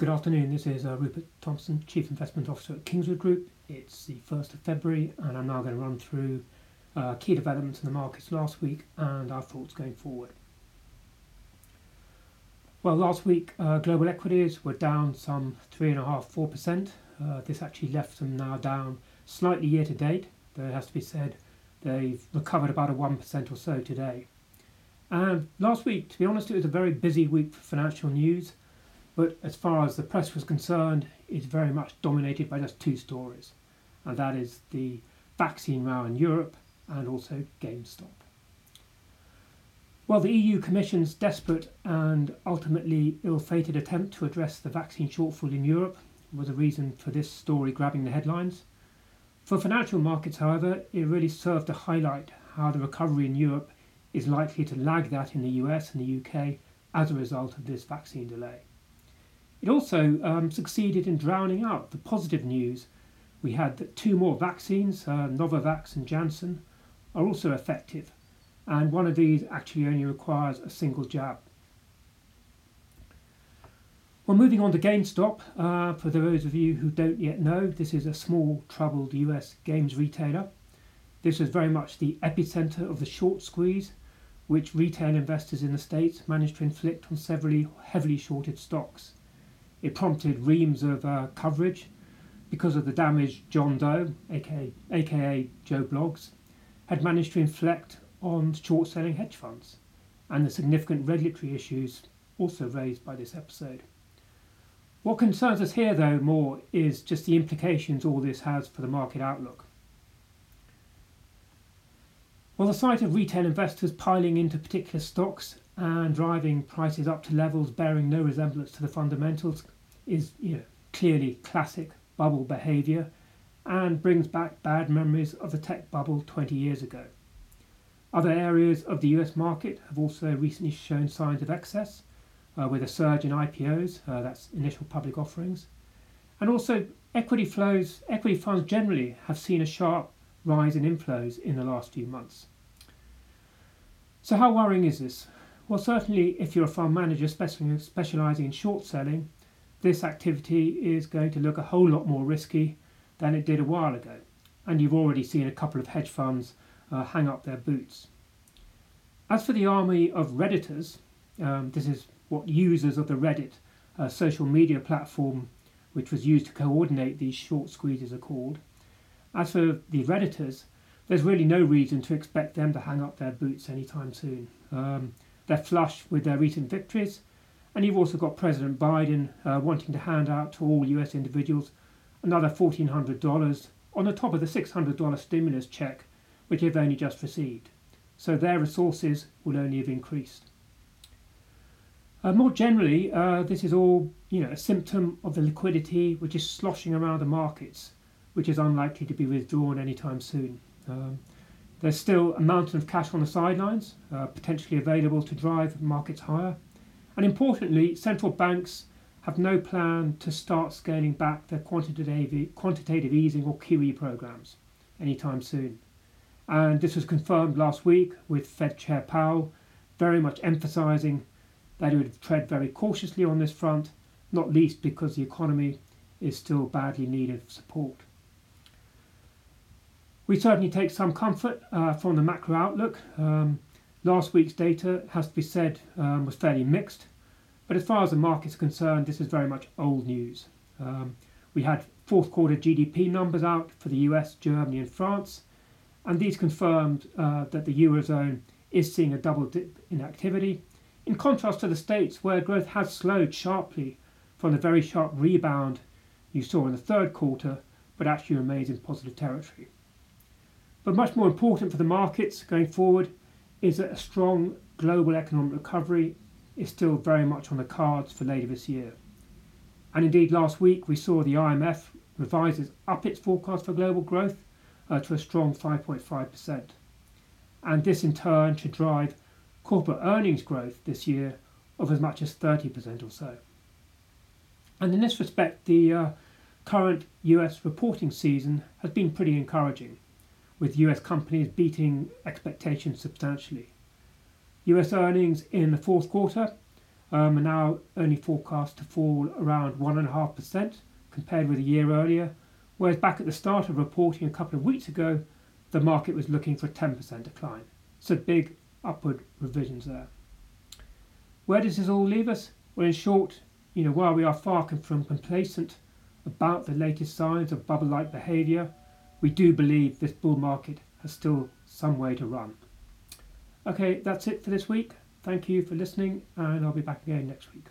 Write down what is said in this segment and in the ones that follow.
Good afternoon. This is uh, Rupert Thompson, Chief Investment Officer at Kingswood Group. It's the 1st of February, and I'm now going to run through uh, key developments in the markets last week and our thoughts going forward. Well, last week, uh, global equities were down some 3.5% 4%. Uh, this actually left them now down slightly year to date, though it has to be said they've recovered about a 1% or so today. And last week, to be honest, it was a very busy week for financial news. But as far as the press was concerned, it's very much dominated by just two stories, and that is the vaccine row in Europe and also GameStop. Well, the EU Commission's desperate and ultimately ill fated attempt to address the vaccine shortfall in Europe was a reason for this story grabbing the headlines. For financial markets, however, it really served to highlight how the recovery in Europe is likely to lag that in the US and the UK as a result of this vaccine delay. It also um, succeeded in drowning out the positive news. We had that two more vaccines, uh, Novavax and Janssen, are also effective, and one of these actually only requires a single jab. Well, moving on to GameStop, uh, for those of you who don't yet know, this is a small, troubled US games retailer. This was very much the epicenter of the short squeeze, which retail investors in the States managed to inflict on several heavily shorted stocks. It prompted reams of uh, coverage because of the damage John Doe, aka, aka Joe Bloggs, had managed to inflict on short selling hedge funds, and the significant regulatory issues also raised by this episode. What concerns us here, though, more is just the implications all this has for the market outlook. Well, the sight of retail investors piling into particular stocks and driving prices up to levels bearing no resemblance to the fundamentals is you know, clearly classic bubble behaviour and brings back bad memories of the tech bubble 20 years ago. Other areas of the US market have also recently shown signs of excess, uh, with a surge in IPOs, uh, that's initial public offerings. And also, equity flows, equity funds generally have seen a sharp rise in inflows in the last few months. So, how worrying is this? Well, certainly, if you're a fund manager specializing in short selling, this activity is going to look a whole lot more risky than it did a while ago. And you've already seen a couple of hedge funds uh, hang up their boots. As for the army of Redditors, um, this is what users of the Reddit uh, social media platform, which was used to coordinate these short squeezes, are called. As for the Redditors, there's really no reason to expect them to hang up their boots anytime soon. Um, they're flush with their recent victories, and you've also got President Biden uh, wanting to hand out to all US individuals another $1,400 on the top of the $600 stimulus check, which they've only just received. So their resources will only have increased. Uh, more generally, uh, this is all you know a symptom of the liquidity which is sloshing around the markets, which is unlikely to be withdrawn anytime soon. Um, there's still a mountain of cash on the sidelines, uh, potentially available to drive markets higher. And importantly, central banks have no plan to start scaling back their quantitative, quantitative easing or QE programs anytime soon. And this was confirmed last week with Fed Chair Powell very much emphasizing that he would tread very cautiously on this front, not least because the economy is still badly needed support. We certainly take some comfort uh, from the macro outlook. Um, last week's data, has to be said, um, was fairly mixed, but as far as the market's concerned, this is very much old news. Um, we had fourth quarter GDP numbers out for the US, Germany, and France, and these confirmed uh, that the Eurozone is seeing a double dip in activity, in contrast to the States, where growth has slowed sharply from the very sharp rebound you saw in the third quarter, but actually remains in positive territory. But much more important for the markets going forward is that a strong global economic recovery is still very much on the cards for later this year. And indeed, last week we saw the IMF revises up its forecast for global growth uh, to a strong 5.5%. And this in turn should drive corporate earnings growth this year of as much as 30% or so. And in this respect, the uh, current US reporting season has been pretty encouraging with US companies beating expectations substantially. US earnings in the fourth quarter um, are now only forecast to fall around 1.5% compared with a year earlier, whereas back at the start of reporting a couple of weeks ago, the market was looking for a 10% decline. So big upward revisions there. Where does this all leave us? Well, in short, you know, while we are far from complacent about the latest signs of bubble-like behaviour, we do believe this bull market has still some way to run. Okay, that's it for this week. Thank you for listening, and I'll be back again next week.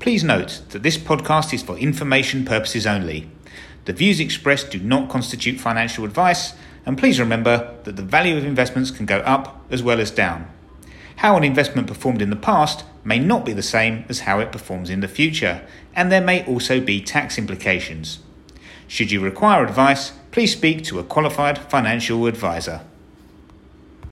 Please note that this podcast is for information purposes only. The views expressed do not constitute financial advice, and please remember that the value of investments can go up as well as down. How an investment performed in the past may not be the same as how it performs in the future, and there may also be tax implications. Should you require advice, please speak to a qualified financial advisor.